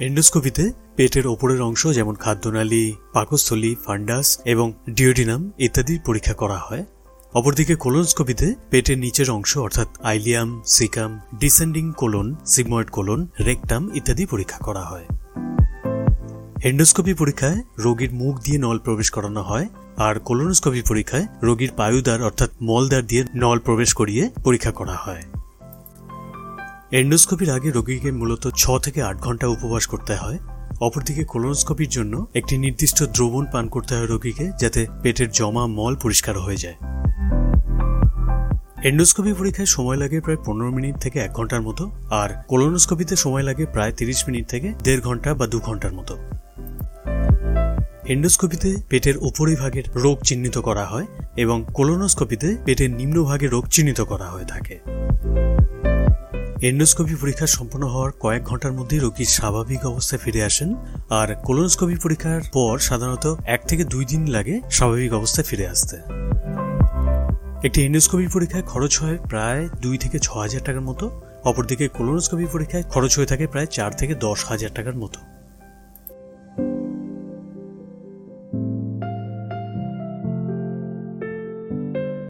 এন্ডোস্কোপিতে পেটের ওপরের অংশ যেমন খাদ্যনালী, পাকস্থলী, ফান্ডাস এবং ডিওডিনাম ইত্যাদির পরীক্ষা করা হয়। অপরদিকে কোলোনস্কোপিতে পেটের নিচের অংশ অর্থাৎ ileum, caecum, descending colon, sigmoid colon, rectum ইত্যাদি পরীক্ষা করা হয়। এন্ডোস্কোপি পরীক্ষায় রোগীর মুখ দিয়ে নল প্রবেশ করানো হয় আর কোলোনোস্কোপি পরীক্ষায় রোগীর পায়ুদ্বার অর্থাৎ মলদ্বার দিয়ে নল প্রবেশ করিয়ে পরীক্ষা করা হয়। এন্ডোস্কোপির আগে রোগীকে মূলত ছ থেকে আট ঘণ্টা উপবাস করতে হয়। অপরদিকে কোলোনোস্কোপির জন্য একটি নির্দিষ্ট দ্রবণ পান করতে হয় রোগীকে, যাতে পেটের জমা মল পরিষ্কার হয়ে যায়। এন্ডোস্কোপি পরীক্ষায় সময় লাগে প্রায় পনেরো মিনিট থেকে এক ঘণ্টার মতো, আর কোলোনোস্কোপিতে সময় লাগে প্রায় তিরিশ মিনিট থেকে দেড় ঘণ্টা বা দু ঘণ্টার মতো। এন্ডোস্কোপিতে পেটের উপরি ভাগের রোগ চিহ্নিত করা হয় এবং কোলোনোস্কোপিতে পেটের নিম্নভাগে রোগ চিহ্নিত করা হয়ে থাকে। এন্ডোস্কোপি পরীক্ষা সম্পন্ন হওয়ার কয়েক ঘণ্টার মধ্যে রোগী স্বাভাবিক অবস্থায় ফিরে আসেন, আর কোলোনোস্কোপি পরীক্ষার পর সাধারণত এক থেকে দুই দিন লাগে স্বাভাবিক অবস্থায় ফিরে আসতে। একটি এন্ডোস্কোপি পরীক্ষায় খরচ হয় প্রায় দুই থেকে ছ হাজার টাকার মতো, অপরদিকে কোলোনোস্কোপি পরীক্ষায় খরচ হয়ে থাকে প্রায় চার থেকে দশ হাজার টাকার মতো।